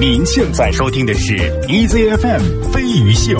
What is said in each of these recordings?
您现在收听的是 EZFM 飞鱼秀。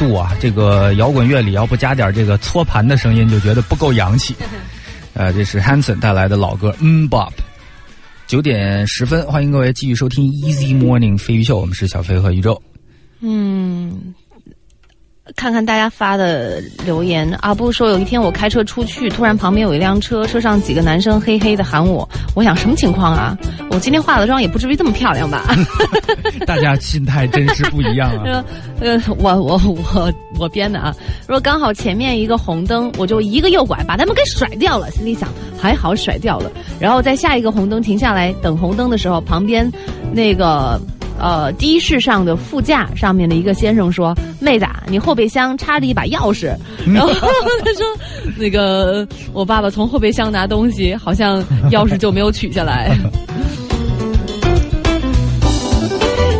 度啊，这个摇滚乐里要不加点这个搓盘的声音，就觉得不够洋气。呃，这是 Hanson 带来的老歌《嗯 Bob》。九点十分，欢迎各位继续收听 Easy Morning 飞鱼秀，我们是小飞和宇宙。嗯，看看大家发的留言。阿布说，有一天我开车出去，突然旁边有一辆车，车上几个男生嘿嘿的喊我，我想什么情况啊？我今天化了妆，也不至于这么漂亮吧？大家心态真是不一样啊！呃，我我我我编的啊。说刚好前面一个红灯，我就一个右拐把他们给甩掉了，心里想还好甩掉了。然后在下一个红灯停下来等红灯的时候，旁边那个。呃，的士上的副驾上面的一个先生说：“妹子，你后备箱插着一把钥匙。”然后他说：“那个我爸爸从后备箱拿东西，好像钥匙就没有取下来。”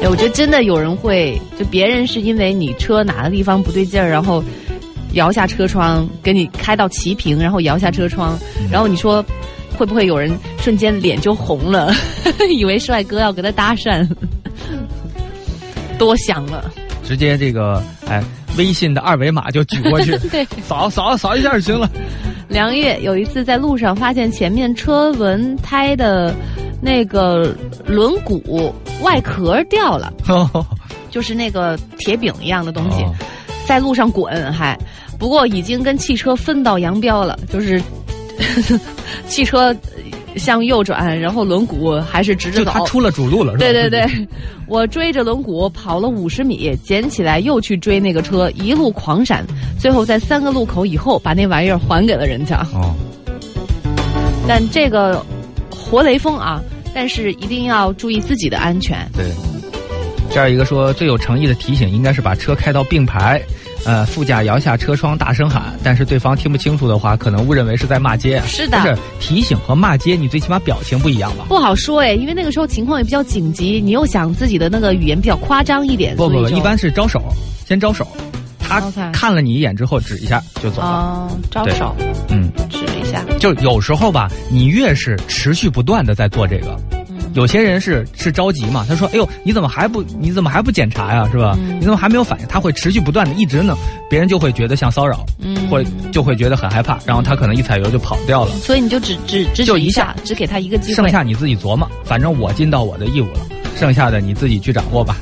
哎，我觉得真的有人会，就别人是因为你车哪个地方不对劲儿，然后摇下车窗，给你开到齐平，然后摇下车窗，然后你说。会不会有人瞬间脸就红了，以为帅哥要跟他搭讪，多想了。直接这个哎，微信的二维码就举过去，对，扫扫扫一下就行了。梁月有一次在路上发现前面车轮胎的那个轮毂外壳掉了，就是那个铁饼一样的东西，在路上滚还，不过已经跟汽车分道扬镳了，就是 汽车。向右转，然后轮毂还是直着走。就他出了主路了，是吧？对对对，我追着轮毂跑了五十米，捡起来又去追那个车，一路狂闪，最后在三个路口以后把那玩意儿还给了人家。哦。但这个活雷锋啊，但是一定要注意自己的安全。对。这样一个说最有诚意的提醒，应该是把车开到并排。呃，副驾摇下车窗，大声喊，但是对方听不清楚的话，可能误认为是在骂街。是的，是提醒和骂街，你最起码表情不一样吧？不好说哎，因为那个时候情况也比较紧急，你又想自己的那个语言比较夸张一点。不不不，一般是招手，先招手，他看了你一眼之后指一下就走了。哦，招手，嗯，指一下。就有时候吧，你越是持续不断的在做这个。有些人是是着急嘛？他说：“哎呦，你怎么还不你怎么还不检查呀？是吧？你怎么还没有反应？”他会持续不断的一直呢，别人就会觉得像骚扰，或就会觉得很害怕，然后他可能一踩油就跑掉了。所以你就只只只就一下，只给他一个机会。剩下你自己琢磨，反正我尽到我的义务了，剩下的你自己去掌握吧。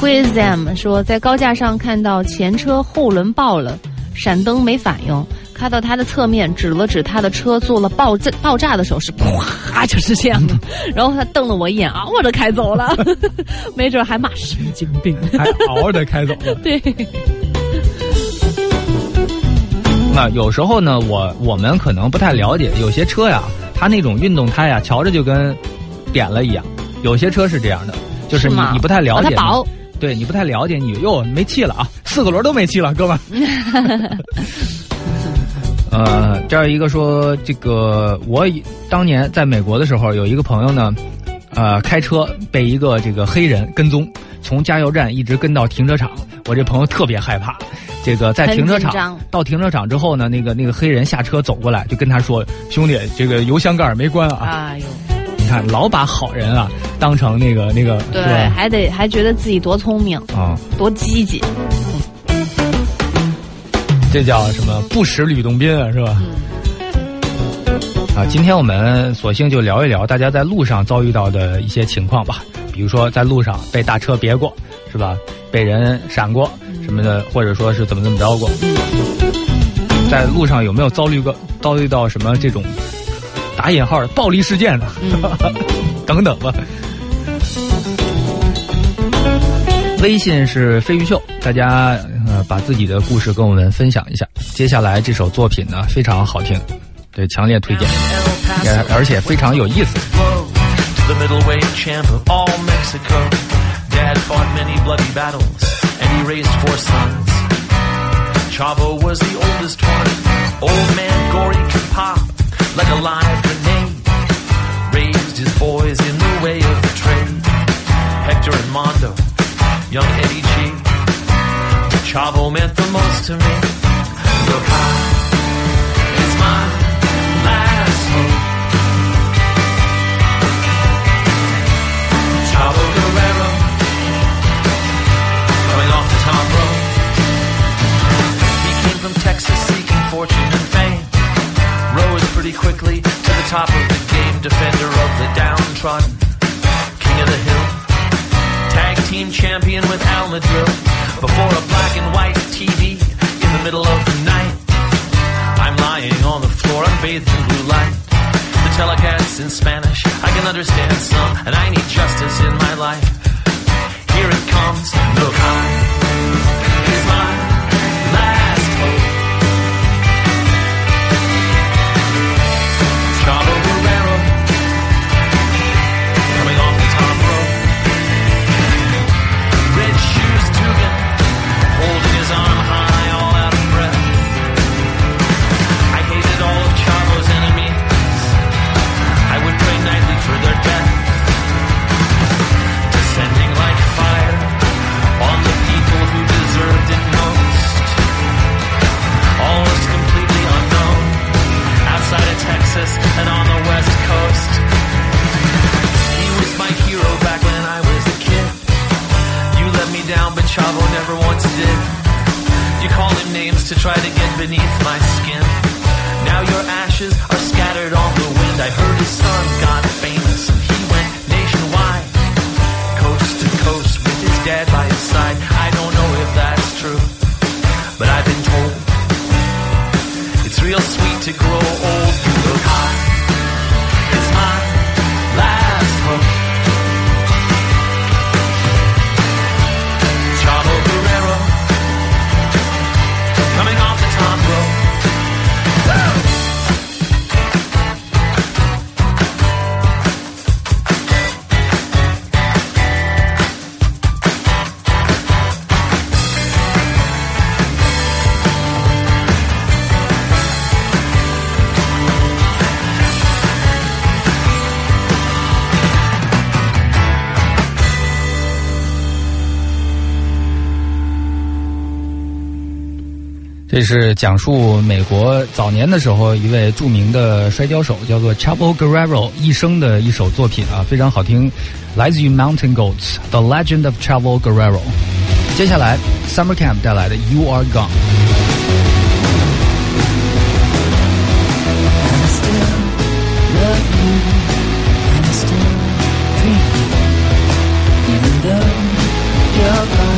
Quizam 说，在高架上看到前车后轮爆了，闪灯没反应。开到他的侧面，指了指他的车做了爆炸爆炸的手势，咵就是这样的。然后他瞪了我一眼，嗷的开走了，没准还骂神经病，还嗷的开走了。对。那有时候呢，我我们可能不太了解，有些车呀，它那种运动胎呀，瞧着就跟扁了一样。有些车是这样的，就是你你不太了解，对你不太了解，你哟没气了啊，四个轮都没气了，哥们。呃，这儿一个说，这个我当年在美国的时候，有一个朋友呢，呃，开车被一个这个黑人跟踪，从加油站一直跟到停车场。我这朋友特别害怕，这个在停车场到停车场之后呢，那个那个黑人下车走过来，就跟他说：“兄弟，这个油箱盖没关啊。”哎呦，你看老把好人啊当成那个那个，对，还得还觉得自己多聪明啊，多积极。这叫什么？不识吕洞宾啊，是吧？啊，今天我们索性就聊一聊大家在路上遭遇到的一些情况吧。比如说在路上被大车别过，是吧？被人闪过什么的，或者说是怎么怎么着过。在路上有没有遭遇过遭遇到什么这种打引号的暴力事件呢？等等吧。微信是飞鱼秀，大家呃把自己的故事跟我们分享一下。接下来这首作品呢非常好听，对，强烈推荐，而且非常有意思。young Chavo meant the most to me. Look high, it's my last hope. Chavo Guerrero, coming off the top rope. He came from Texas seeking fortune and fame. Rose pretty quickly to the top of the game, defender of the downtrodden, team champion with Al Madrid before a black and white TV in the middle of the night. I'm lying on the floor, I'm bathed in blue light. The telecast's in Spanish, I can understand some, and I need justice in my life. Here it comes, look high, try to get beneath my skin. Now your ashes are scattered on the wind. I heard his son got famous 这是讲述美国早年的时候一位着名的摔跤手，叫做 Chavo Guerrero 一生的一首作品啊，非常好听，来自于 Mountain Goats，《The Legend of Chavo Guerrero》。接下来 Summer Camp 带来的《You Are Gone》。 I still love you, and I still dream of you. Even though you're gone,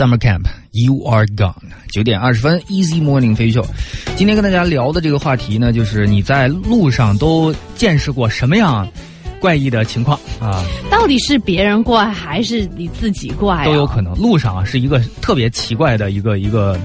Summer Camp, You Are Gone。九点二十分，Easy Morning 飞秀。今天跟大家聊的这个话题呢，就是你在路上都见识过什么样怪异的情况啊？到底是别人怪还是你自己怪、啊？都有可能。路上啊，是一个特别奇怪的一个一个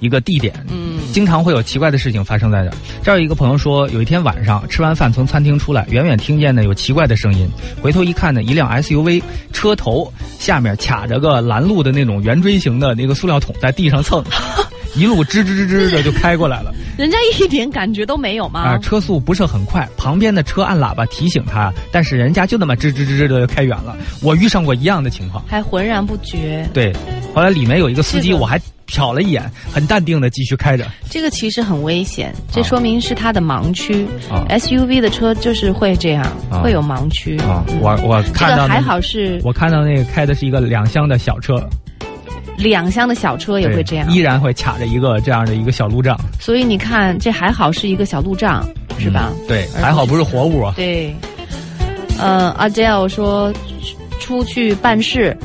一个地点，嗯，经常会有奇怪的事情发生在这儿。这儿有一个朋友说，有一天晚上吃完饭从餐厅出来，远远听见呢有奇怪的声音，回头一看呢，一辆 SUV 车头下面卡着个拦路的那种圆锥形的那个塑料桶在地上蹭，一路吱吱吱吱的就开过来了。人家一点感觉都没有吗？啊、车速不是很快，旁边的车按喇叭提醒他，但是人家就那么吱吱吱吱的就开远了。我遇上过一样的情况。还浑然不觉。对，后来里面有一个司机，这个我还瞟了一眼，很淡定的继续开着。这个其实很危险，这说明是它的盲区。啊 SUV 的车就是会这样，啊会有盲区。啊，嗯我我看到那个还好是我看到那个开的是一个两厢的小车，两厢的小车也会这样依，然会卡着一个这样的一个小路障，所以你看这还好是一个小路障，是吧？嗯对，还好不是活物啊。对，呃，阿 Jel 说出去办事，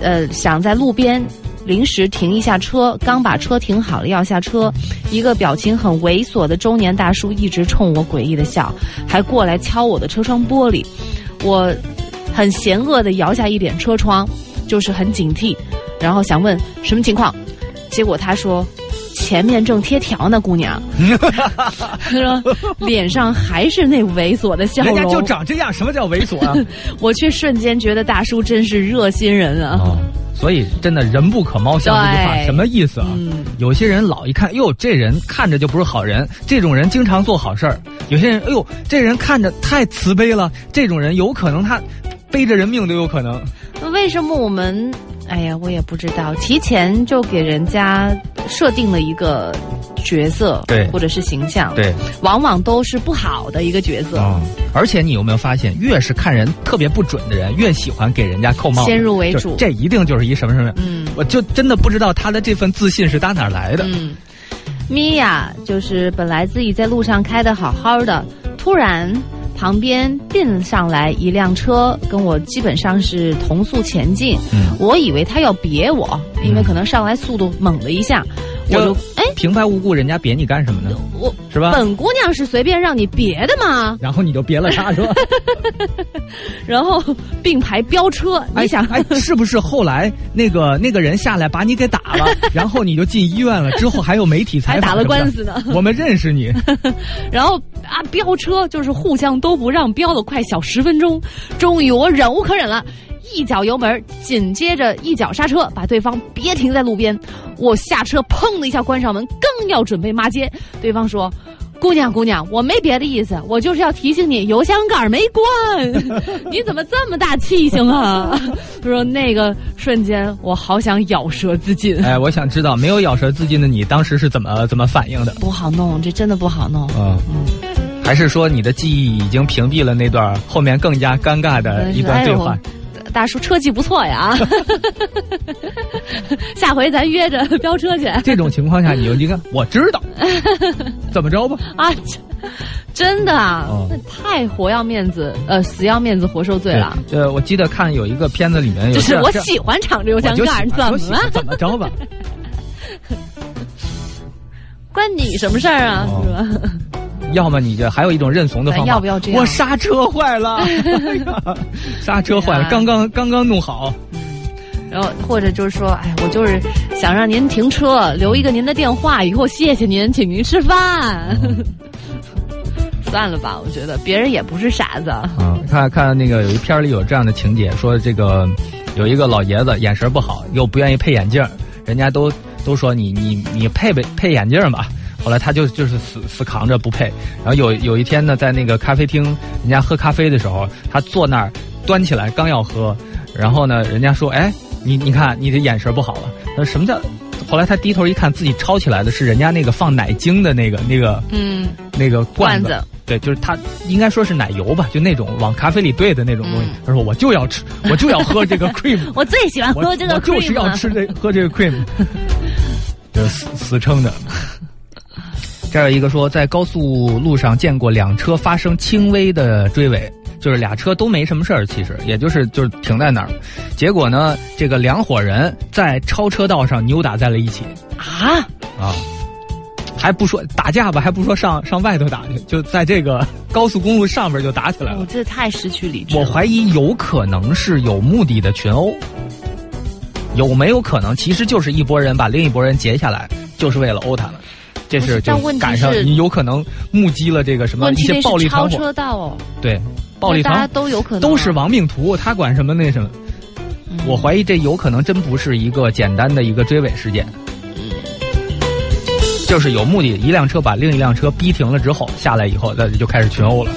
呃，想在路边临时停一下车，刚把车停好了要下车，一个表情很猥琐的中年大叔一直冲我诡异的笑，还过来敲我的车窗玻璃，我很嫌恶的摇下一点车窗，就是很警惕，然后想问什么情况，结果他说。前面正贴条呢，姑娘。他说，脸上还是那猥琐的笑容。人家就长这样，什么叫猥琐啊？我却瞬间觉得大叔真是热心人啊！哦，所以真的人不可貌相这句话什么意思啊？嗯有些人老一看，哟，这人看着就不是好人，这种人经常做好事儿；有些人，哎呦，这人看着太慈悲了，这种人有可能他背着人命都有可能。为什么我们？哎呀，我也不知道，提前就给人家设定了一个角色，对或者是形象，，对，往往都是不好的一个角色，啊、而且你有没有发现，越是看人特别不准的人，越喜欢给人家扣帽子，先入为主这一定就是一什么什么。嗯我就真的不知道他的这份自信是打哪儿来的。嗯。米娅就是本来自己在路上开的好好的，突然旁边并上来一辆车，跟我基本上是同速前进。嗯，我以为他要别我，因为可能上来速度猛了一下，我就哎，平白无故人家别你干什么呢？我是吧？本姑娘是随便让你别的吗？然后你就别了他，是吧？然后并排飙车，你想，哎，哎是不是后来那个那个人下来把你给打了，然后你就进医院了？之后还有媒体采访，还打了官司呢我们认识你，然后啊飙车就是互相都不让，飙了快小十分钟，终于我忍无可忍了。一脚油门，紧接着一脚刹车，把对方别停在路边。我下车，砰的一下关上门，刚要准备骂街，对方说：“姑娘，姑娘，我没别的意思，我就是要提醒你，油箱盖没关。你怎么这么大气性啊？”他说那个瞬间，我好想咬舌自尽，哎，我想知道没有咬舌自尽的你当时是怎么怎么反应的？不好弄，这真的不好弄。嗯。嗯、还是说你的记忆已经屏蔽了那段后面更加尴尬的一段对话？大叔车技不错呀，下回咱约着飙车去这种情况下，你就一个我知道，怎么着吧？啊！真的啊，哦那太活要面子，呃，死要面子活受罪了。对呃，我记得看有一个片子里面有就是我喜欢敞着油箱盖，喜怎么了？怎么着吧？关你什么事儿啊？哦是吧？要么你就还有一种认怂的方法，要不要这样我刹车坏了，刹车坏了，啊刚刚刚刚弄好。然后或者就是说，哎，我就是想让您停车，留一个您的电话，以后谢谢您，请您吃饭。算了吧，我觉得别人也不是傻子。啊，看看那个有一片儿里有这样的情节，说这个有一个老爷子眼神不好，又不愿意配眼镜儿，人家都都说你你你配配配眼镜儿吧。后来他就就是死死扛着不配。然后有有一天呢，在那个咖啡厅，人家喝咖啡的时候，他坐那儿端起来刚要喝，然后呢，人家说：“哎，你你看你的眼神不好了。”他说：“什么叫？”后来他低头一看，自己抄起来的是人家那个放奶精的那个那个嗯，那个罐子，对，就是他应该说是奶油吧，就那种往咖啡里兑的那种东西。嗯他说我就要吃，我就要喝这个 cream，我最喜欢喝这个我就是 cream 我就是要吃这喝这个 cream，就死死撑的。这儿有一个说，在高速路上见过两车发生轻微的追尾，就是俩车都没什么事儿，其实也就是就是停在那儿，结果呢，这个两伙人在超车道上扭打在了一起啊！啊，还不说打架吧，还不说上上外头打去，就在这个高速公路上边就打起来了我。这太失去理智了。我怀疑有可能是有目的的群殴，有没有可能其实就是一拨人把另一拨人截下来，就是为了殴他们？这是是就赶上是你有可能目击了这个什么一些暴力是超团伙，车道哦，对，暴力那大家团伙都有可能啊都是亡命徒，他管什么那什么？嗯我怀疑这有可能真不是一个简单的一个追尾事件，就是有目的，一辆车把另一辆车逼停了之后，下来以后，那就开始群殴了。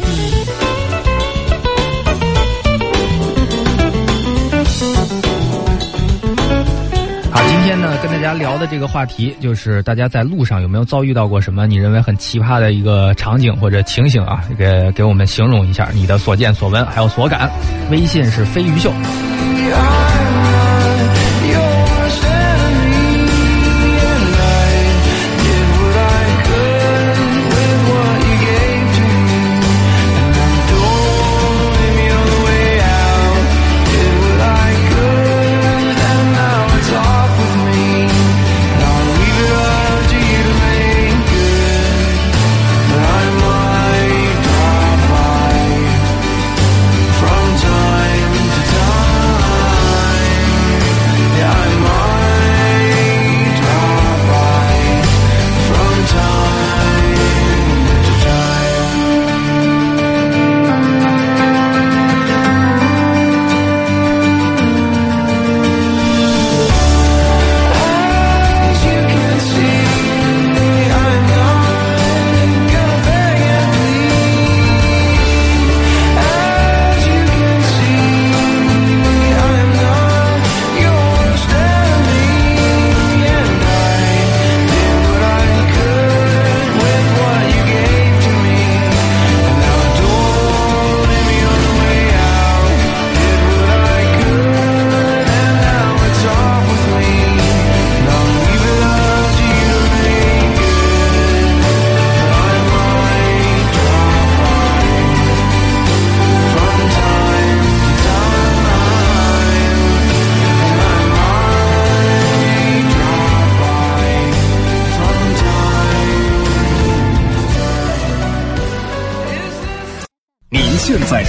天呢，跟大家聊的这个话题就是大家在路上有没有遭遇到过什么你认为很奇葩的一个场景或者情形啊？给给我们形容一下你的所见所闻还有所感。微信是飞鱼秀。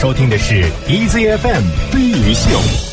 收听的是 EZFM 飞鱼秀。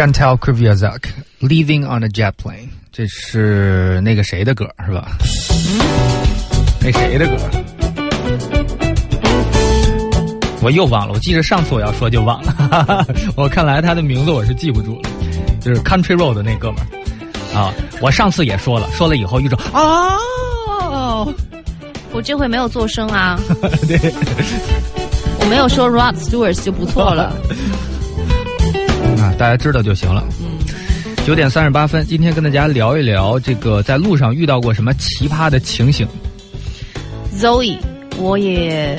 Chantal Kreviazak Leaving on a Jet Plane，这是那个谁的歌是吧？那谁的歌？我又忘了，我记着上次我要说就忘了，我看来他的名字我是记不住了，就是 Country Road 的那哥们儿啊。我上次也说了，说了以后一种啊，我这回没有做声啊，对，我没有说 Rod Stewart 就不错了。啊，大家知道就行了。嗯九点三十八分，今天跟大家聊一聊这个在路上遇到过什么奇葩的情形。Zoe，我也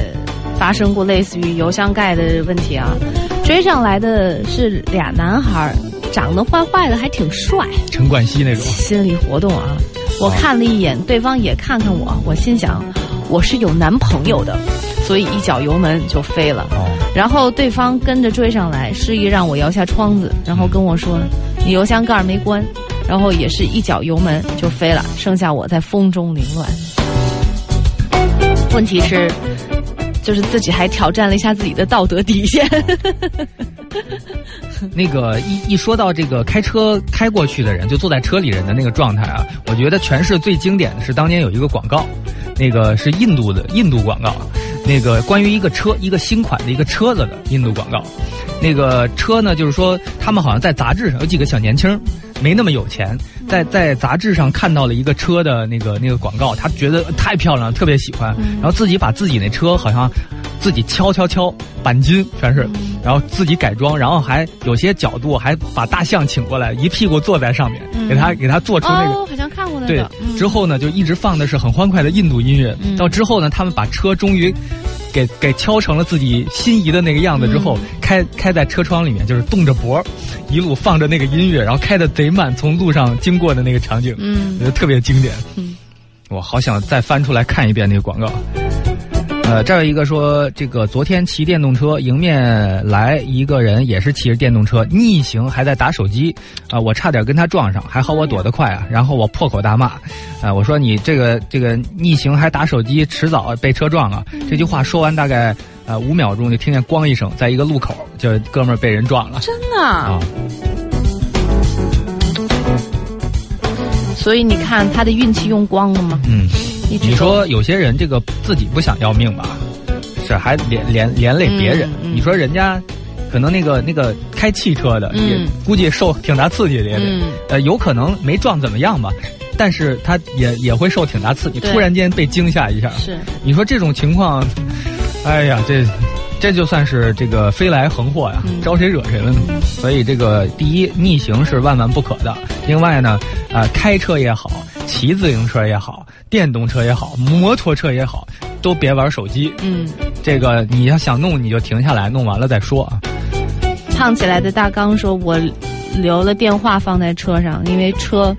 发生过类似于油箱盖的问题啊。追上来的是俩男孩儿，长得坏坏的，还挺帅，陈冠希那种，心理活动啊。我看了一眼，对方也看看我，我心想我是有男朋友的，所以一脚油门就飞了。哦，然后对方跟着追上来，示意让我摇下窗子，然后跟我说：“你油箱盖没关。”然后也是一脚油门就飞了，剩下我在风中凌乱。问题是，就是自己还挑战了一下自己的道德底线。那个一一说到这个开车开过去的人，就坐在车里人的那个状态啊，我觉得全市最经典的是当年有一个广告，那个是印度的印度广告，那个关于一个车一个新款的一个车子的印度广告，那个车呢，就是说他们好像在杂志上有几个小年轻没那么有钱，在在杂志上看到了一个车的那个那个广告，他觉得太漂亮了，特别喜欢，然后自己把自己那车好像自己敲敲敲，钣金全是，然后自己改装，然后还有些角度还把大象请过来，一屁股坐在上面，给他给他做出那个。对。，嗯之后呢，就一直放的是很欢快的印度音乐。嗯到之后呢，他们把车终于给给敲成了自己心仪的那个样子之后，开开在车窗里面，就是动着脖，一路放着那个音乐，然后开的贼慢，从路上经过的那个场景，嗯我觉得特别经典。嗯我好想再翻出来看一遍那个广告。呃，这有一个说，这个昨天骑电动车，迎面来一个人，也是骑着电动车逆行，还在打手机，啊、我差点跟他撞上，还好我躲得快啊，然后我破口大骂，啊、我说你这个这个逆行还打手机，迟早被车撞啊！这句话说完大概呃五秒钟，就听见咣一声，在一个路口，就哥们儿被人撞了真的啊，啊！所以你看他的运气用光了吗？嗯，一直你说有些人这个自己不想要命吧，是还连连连累别人。嗯嗯你说人家可能那个那个开汽车的、嗯也估计受挺大刺激的也得，嗯呃，有可能没撞怎么样吧，但是他也也会受挺大刺激，突然间被惊吓一下。是你说这种情况，哎呀，这这就算是这个飞来横祸呀，嗯招谁惹谁了呢？所以这个第一，逆行是万万不可的。另外呢，啊、开车也好，骑自行车也好，电动车也好，摩托车也好，都别玩手机。嗯，这个你要想弄，你就停下来，弄完了再说啊。胖起来的大刚说：“我留了电话放在车上，因为车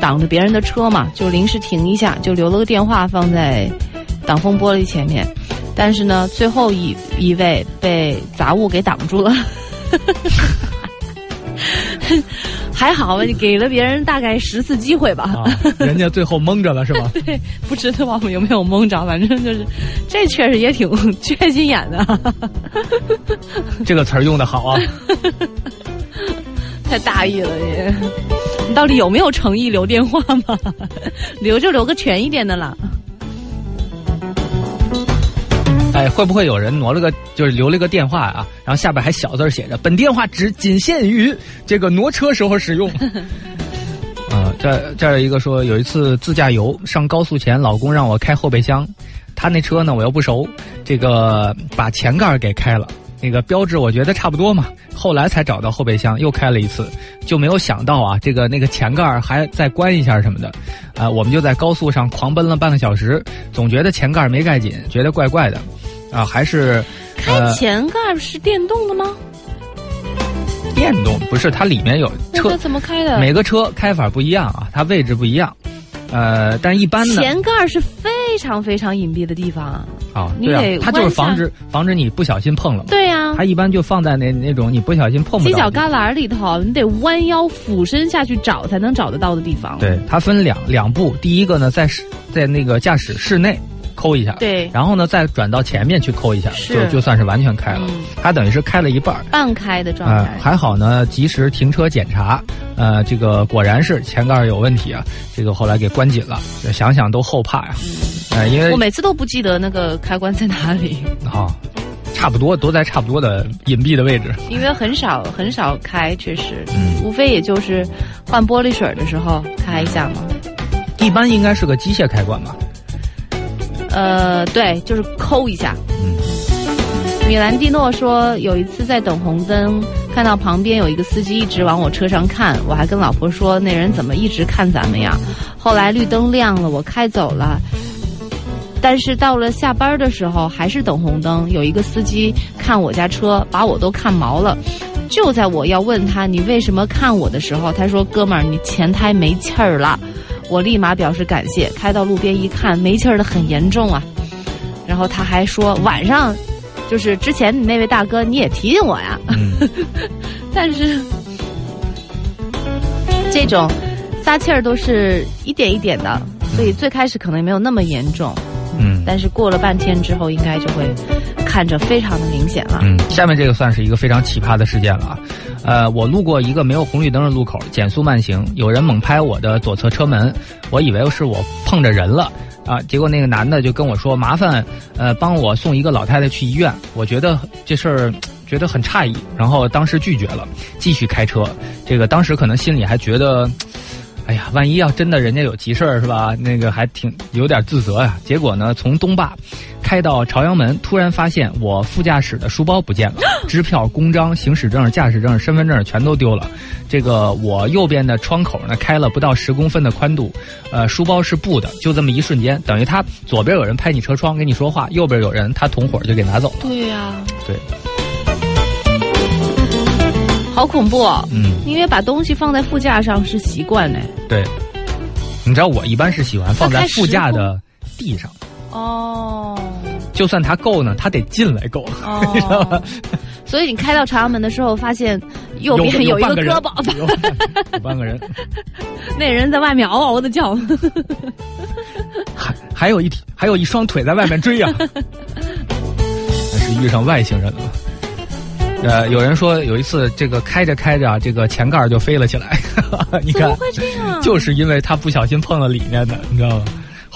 挡着别人的车嘛，就临时停一下，就留了个电话放在挡风玻璃前面。但是呢，最后一一位被杂物给挡住了。还好吧，你给了别人大概十次机会吧。啊，人家最后蒙着了是吧？对，不知道我们有没有蒙着，反正就是，这确实也挺 缺心眼的，这个词儿用的好啊。太大意了你。你到底有没有诚意留电话吗？留就留个全一点的啦。哎，会不会有人挪了个，就是留了个电话啊？然后下边还小字儿写着“本电话只仅限于这个挪车时候使用”。啊，这这儿有一个说，有一次自驾游上高速前，老公让我开后备箱，他那车呢我又不熟，这个把前盖儿给开了，那个标志我觉得差不多嘛，后来才找到后备箱，又开了一次，就没有想到啊，这个那个前盖儿还再关一下什么的，啊，我们就在高速上狂奔了半个小时，总觉得前盖儿没盖紧，觉得怪怪的，啊，还是开呃前盖是电动的吗？电动，不是它里面有车，怎么开的？每个车开法不一样啊，它位置不一样，呃，但一般的前盖是非常非常隐蔽的地方啊。啊，你得，对啊它就是防止防止你不小心碰了嘛。对呀、它一般就放在那那种你不小心碰不犄。角旮旯里头，你得弯腰俯身下去找才能找得到的地方。对，它分两两步，第一个呢，在室在那个驾驶室内抠一下，对。然后呢再转到前面去抠一下，就就算是完全开了。嗯。它等于是开了一半儿。半开的状呃态。，还好呢，及时停车检查，呃，这个果然是前盖有问题啊，这个后来给关紧了，想想都后怕呀，呃，因为我每次都不记得那个开关在哪里，啊，差不多都在差不多的隐蔽的位置，因为很少很少开，确实，嗯。无非也就是换玻璃水的时候开一下嘛。一般应该是个机械开关吧，呃，对，就是抠一下。嗯米兰蒂诺说，有一次在等红灯，看到旁边有一个司机一直往我车上看，我还跟老婆说那人怎么一直看咱们呀？后来绿灯亮了，我开走了。但是到了下班的时候，还是等红灯，有一个司机看我家车，把我都看毛了。就在我要问他你为什么看我的时候，他说：“哥们儿，你前胎没气儿了。”我立马表示感谢，开到路边一看，没气儿的很严重啊。然后他还说晚上，就是之前你那位大哥你也提醒我呀，嗯，但是这种撒气儿都是一点一点的，所以最开始可能也没有那么严重，嗯但是过了半天之后，应该就会看着非常的明显了。嗯，下面这个算是一个非常奇葩的事件了啊。呃，我路过一个没有红绿灯的路口，减速慢行，有人猛拍我的左侧车门，我以为是我碰着人了啊，结果那个男的就跟我说麻烦呃帮我送一个老太太去医院，我觉得这事儿。觉得很诧异，然后当时拒绝了，继续开车。这个当时可能心里还觉得，哎呀，万一要真的人家有急事儿是吧？那个还挺有点自责呀。结果呢，从东坝开到朝阳门，突然发现我副驾驶的书包不见了，支票、公章、行驶证、驾驶证、身份证全都丢了。这个我右边的窗口呢开了不到十公分的宽度，呃，书包是布的，就这么一瞬间，等于他左边有人拍你车窗跟你说话，右边有人他同伙就给拿走了。对呀、对，好恐怖哦！嗯，因为把东西放在副驾上是习惯呢。对。你知道我一般是喜欢放在副驾的地上，哦就算他够呢，他得进来够，你知道吗哦，？所以你开到朝阳门的时候，发现右边有一个胳膊，半个人，那人在外面嗷嗷的叫。还还有一，还有一双腿在外面追呀、那是遇上外星人了。呃，有人说有一次这个开着开着啊，这个前盖就飞了起来，你看怎么，会这样？就是因为他不小心碰了里面的，你知道吗？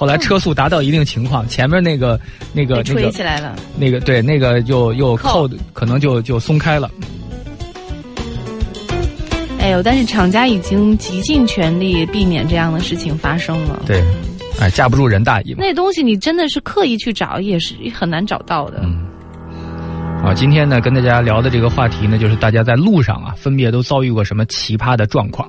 后来车速达到一定情况，前面那个那个那个起来了。那个对那个又又扣可能就就松开了。哎呦，但是厂家已经极尽全力避免这样的事情发生了。对，哎，架不住人大意嘛。那东西你真的是刻意去找，也是很难找到的。嗯，啊，今天呢跟大家聊的这个话题呢，就是大家在路上啊，分别都遭遇过什么奇葩的状况。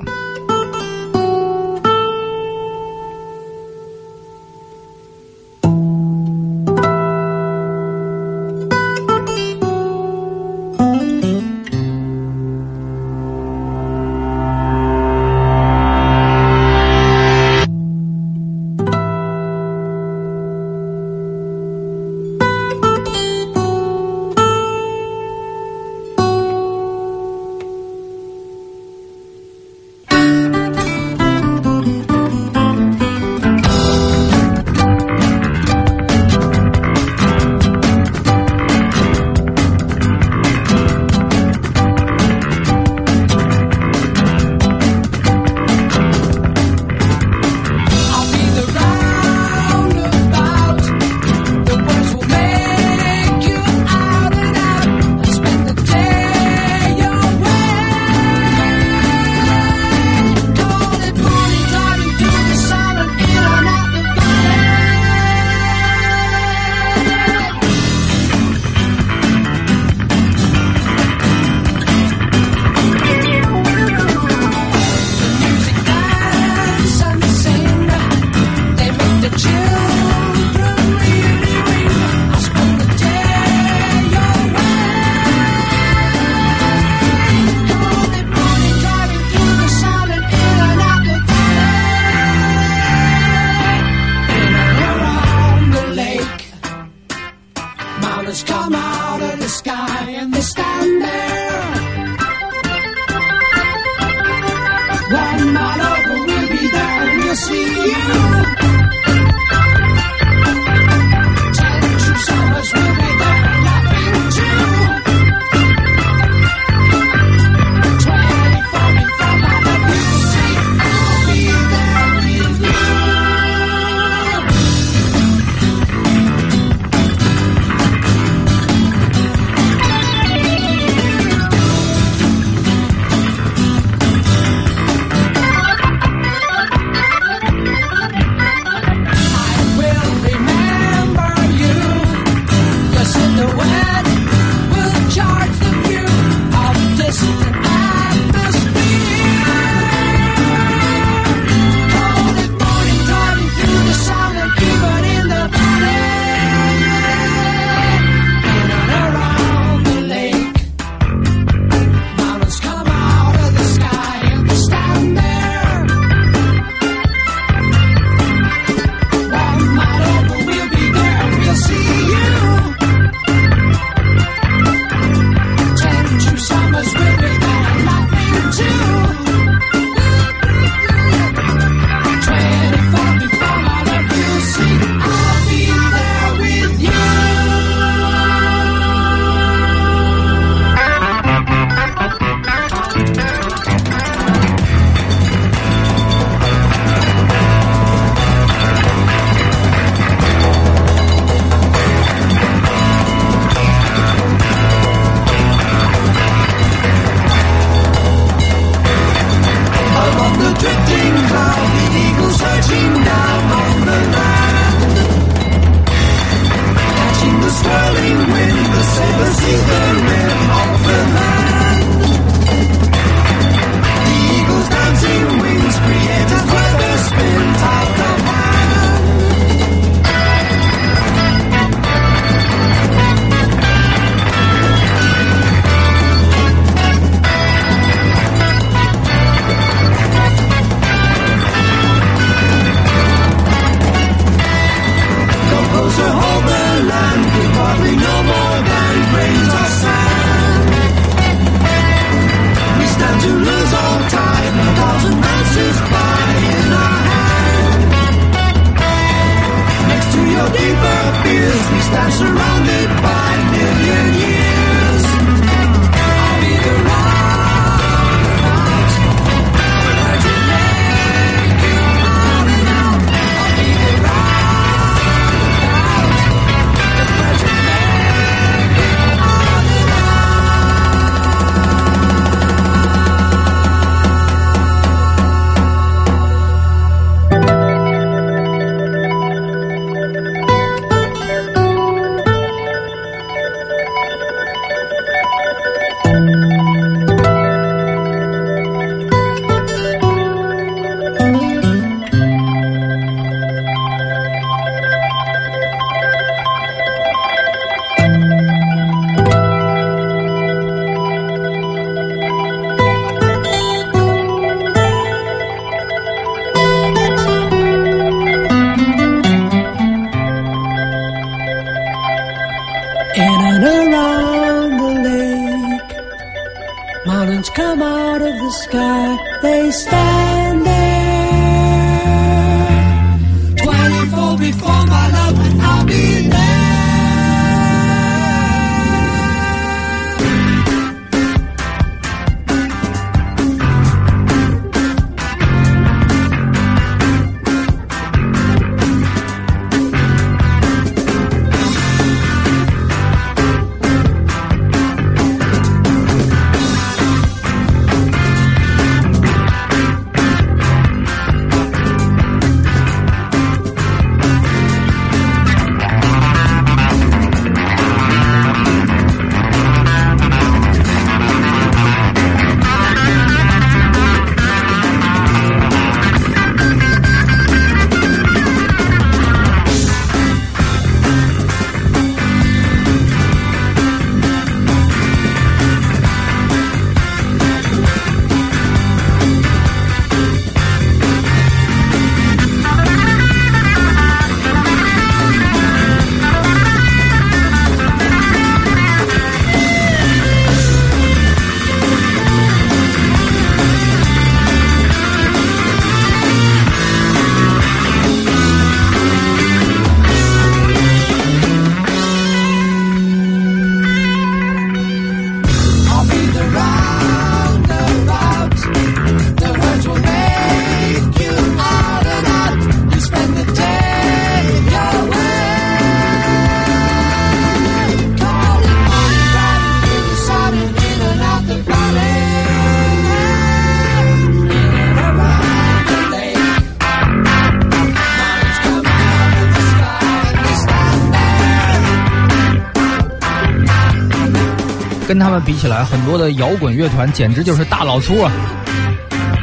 很多的摇滚乐团简直就是大老粗啊！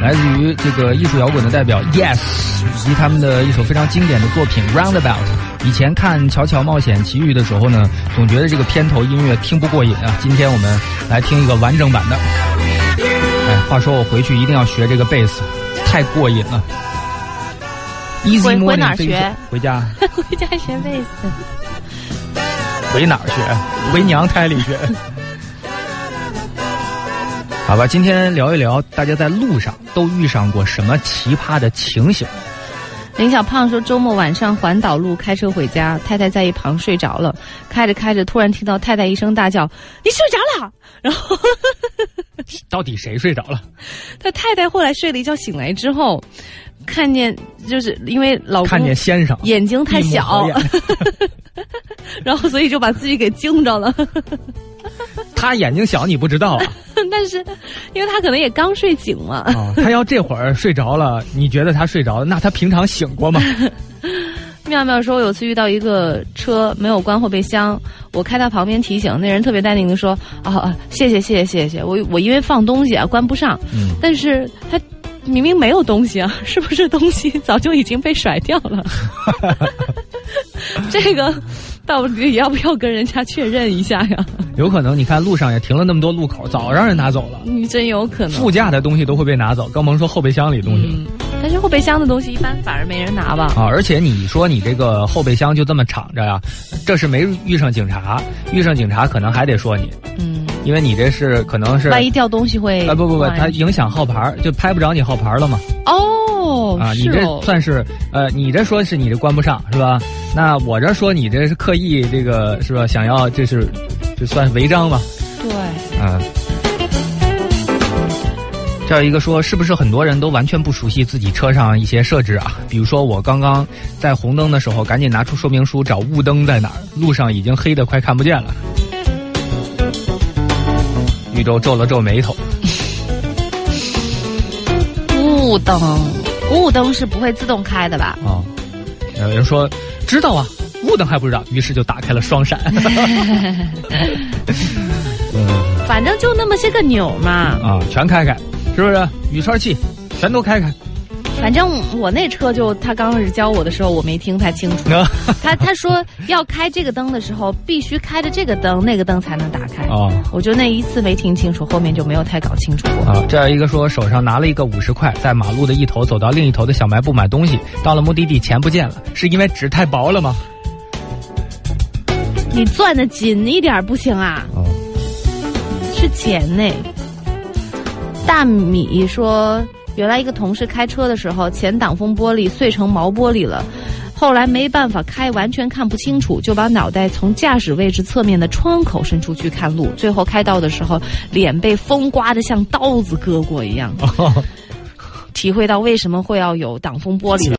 来自于这个艺术摇滚的代表 Yes，以及他们的一首非常经典的作品 Roundabout。以前看《乔乔冒险奇遇》的时候呢，总觉得这个片头音乐听不过瘾啊。今天我们来听一个完整版的。哎，话说我回去一定要学这个贝斯，太过瘾了。Easy 回回 morning 哪学回家。回家学贝斯。回哪儿学？回娘胎里学。好吧，今天聊一聊大家在路上都遇上过什么奇葩的情形。林小胖说，周末晚上环岛路开车回家，太太在一旁睡着了，开着开着，突然听到太太一声大叫：“你睡着了！”然后到底谁睡着了？他太太后来睡了一觉醒来之后，看见就是因为老公看见先生眼睛太小，然后所以就把自己给惊着了。他眼睛小你不知道啊？但是，因为他可能也刚睡醒嘛，啊，他要这会儿睡着了，你觉得他睡着了？那他平常醒过吗？妙妙说，有次遇到一个车没有关后备箱，我开到旁边提醒，那人特别淡定的说：“啊啊，谢谢谢谢谢谢，我我因为放东西啊关不上，嗯但是他明明没有东西啊，是不是东西早就已经被甩掉了？这个到底要不要跟人家确认一下呀？有可能，你看路上也停了那么多路口，早让人拿走了。你真有可能。副驾的东西都会被拿走，更甭说后备箱里东西了。嗯，但是后备箱的东西一般反而没人拿吧？啊，而且你说你这个后备箱就这么敞着呀，这是没遇上警察，遇上警察可能还得说你，嗯，因为你这是可能是万一掉东西会啊不不不，它影响号牌儿，就拍不着你号牌了嘛。哦啊，你这算是呃，你这说是你这关不上是吧？那我这说你这是刻意这个是吧？想要这是这算违章吧？对。啊。这儿一个说，是不是很多人都完全不熟悉自己车上一些设置啊？比如说我刚刚在红灯的时候，赶紧拿出说明书找雾灯在哪儿，路上已经黑的快看不见了。宇宙皱了皱眉头，雾灯，雾灯是不会自动开的吧？啊，有人说知道啊，雾灯还不知道，于是就打开了双闪。嗯 反正就那么些个钮嘛。啊，全开开，是不是？雨刷器全都开开。反正我那车就他刚开始教我的时候，我没听太清楚。啊 他他说要开这个灯的时候，必须开着这个灯，那个灯才能打开。哦我就那一次没听清楚，后面就没有太搞清楚过。啊！这样一个说手上拿了一个五十块，在马路的一头走到另一头的小卖部买东西，到了目的地钱不见了，是因为纸太薄了吗？你攥的紧一点不行啊？哦，是钱呢。大米说，原来一个同事开车的时候，前挡风玻璃碎成毛玻璃了。后来没办法开，完全看不清楚，就把脑袋从驾驶位置侧面的窗口伸出去看路。最后开到的时候，脸被风刮得像刀子割过一样，体会到为什么会要有挡风玻璃了。